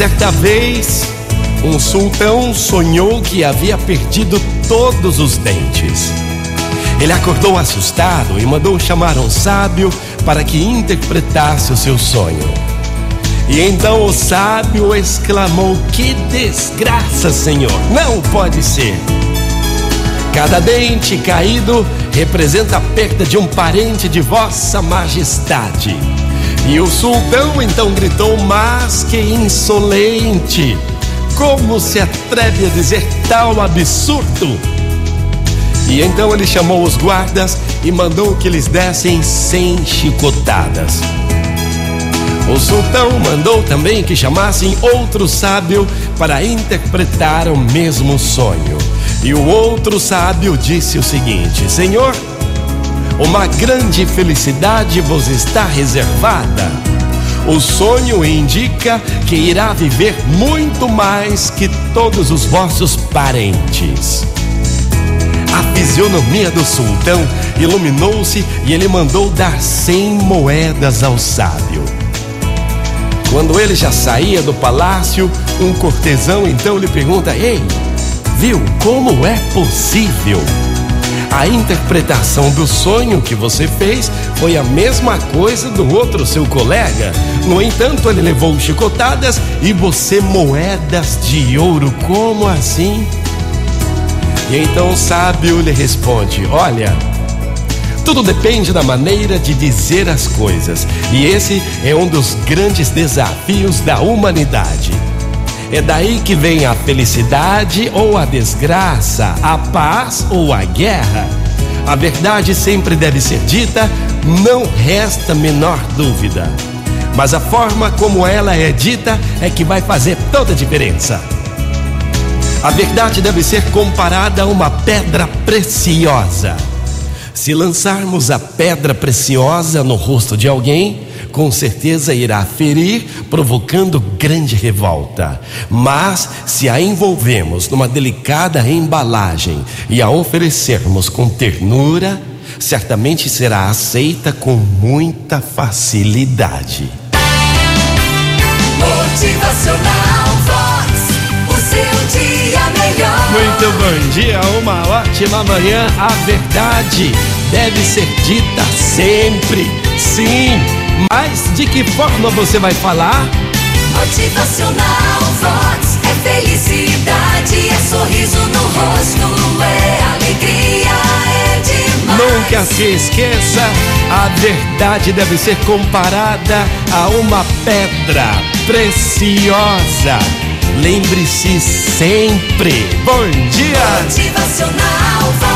Certa vez, um sultão sonhou que havia perdido todos os dentes. Ele acordou assustado e mandou chamar um sábio para que interpretasse o seu sonho. E então o sábio exclamou: Que desgraça, Senhor! Não pode ser! Cada dente caído representa a perda de um parente de Vossa Majestade. E o sultão então gritou: Mas que insolente! Como se atreve a dizer tal absurdo? E então ele chamou os guardas e mandou que lhes dessem cem chicotadas. O sultão mandou também que chamassem outro sábio para interpretar o mesmo sonho. E o outro sábio disse o seguinte: Senhor, uma grande felicidade vos está reservada. O sonho indica que irá viver muito mais que todos os vossos parentes. A fisionomia do sultão iluminou-se e ele mandou dar cem moedas ao sábio. Quando ele já saía do palácio, um cortesão então lhe pergunta: Ei, viu como é possível? A interpretação do sonho que você fez foi a mesma coisa do outro seu colega. No entanto, ele levou chicotadas e você moedas de ouro. Como assim? E então o sábio lhe responde: Olha, tudo depende da maneira de dizer as coisas, e esse é um dos grandes desafios da humanidade. É daí que vem a felicidade ou a desgraça, a paz ou a guerra. A verdade sempre deve ser dita, não resta menor dúvida. Mas a forma como ela é dita é que vai fazer toda a diferença. A verdade deve ser comparada a uma pedra preciosa. Se lançarmos a pedra preciosa no rosto de alguém, com certeza irá ferir, provocando grande revolta. Mas se a envolvemos numa delicada embalagem e a oferecermos com ternura, certamente será aceita com muita facilidade. Motivacional Vox, o seu dia melhor. Muito bom dia, uma ótima manhã. A verdade deve ser dita sempre. Sim, mas de que forma você vai falar? Motivacional Vox é felicidade, é sorriso no rosto, é alegria, é demais. Nunca se esqueça, a verdade deve ser comparada a uma pedra preciosa. Lembre-se sempre. Bom dia! Motivacional Vox.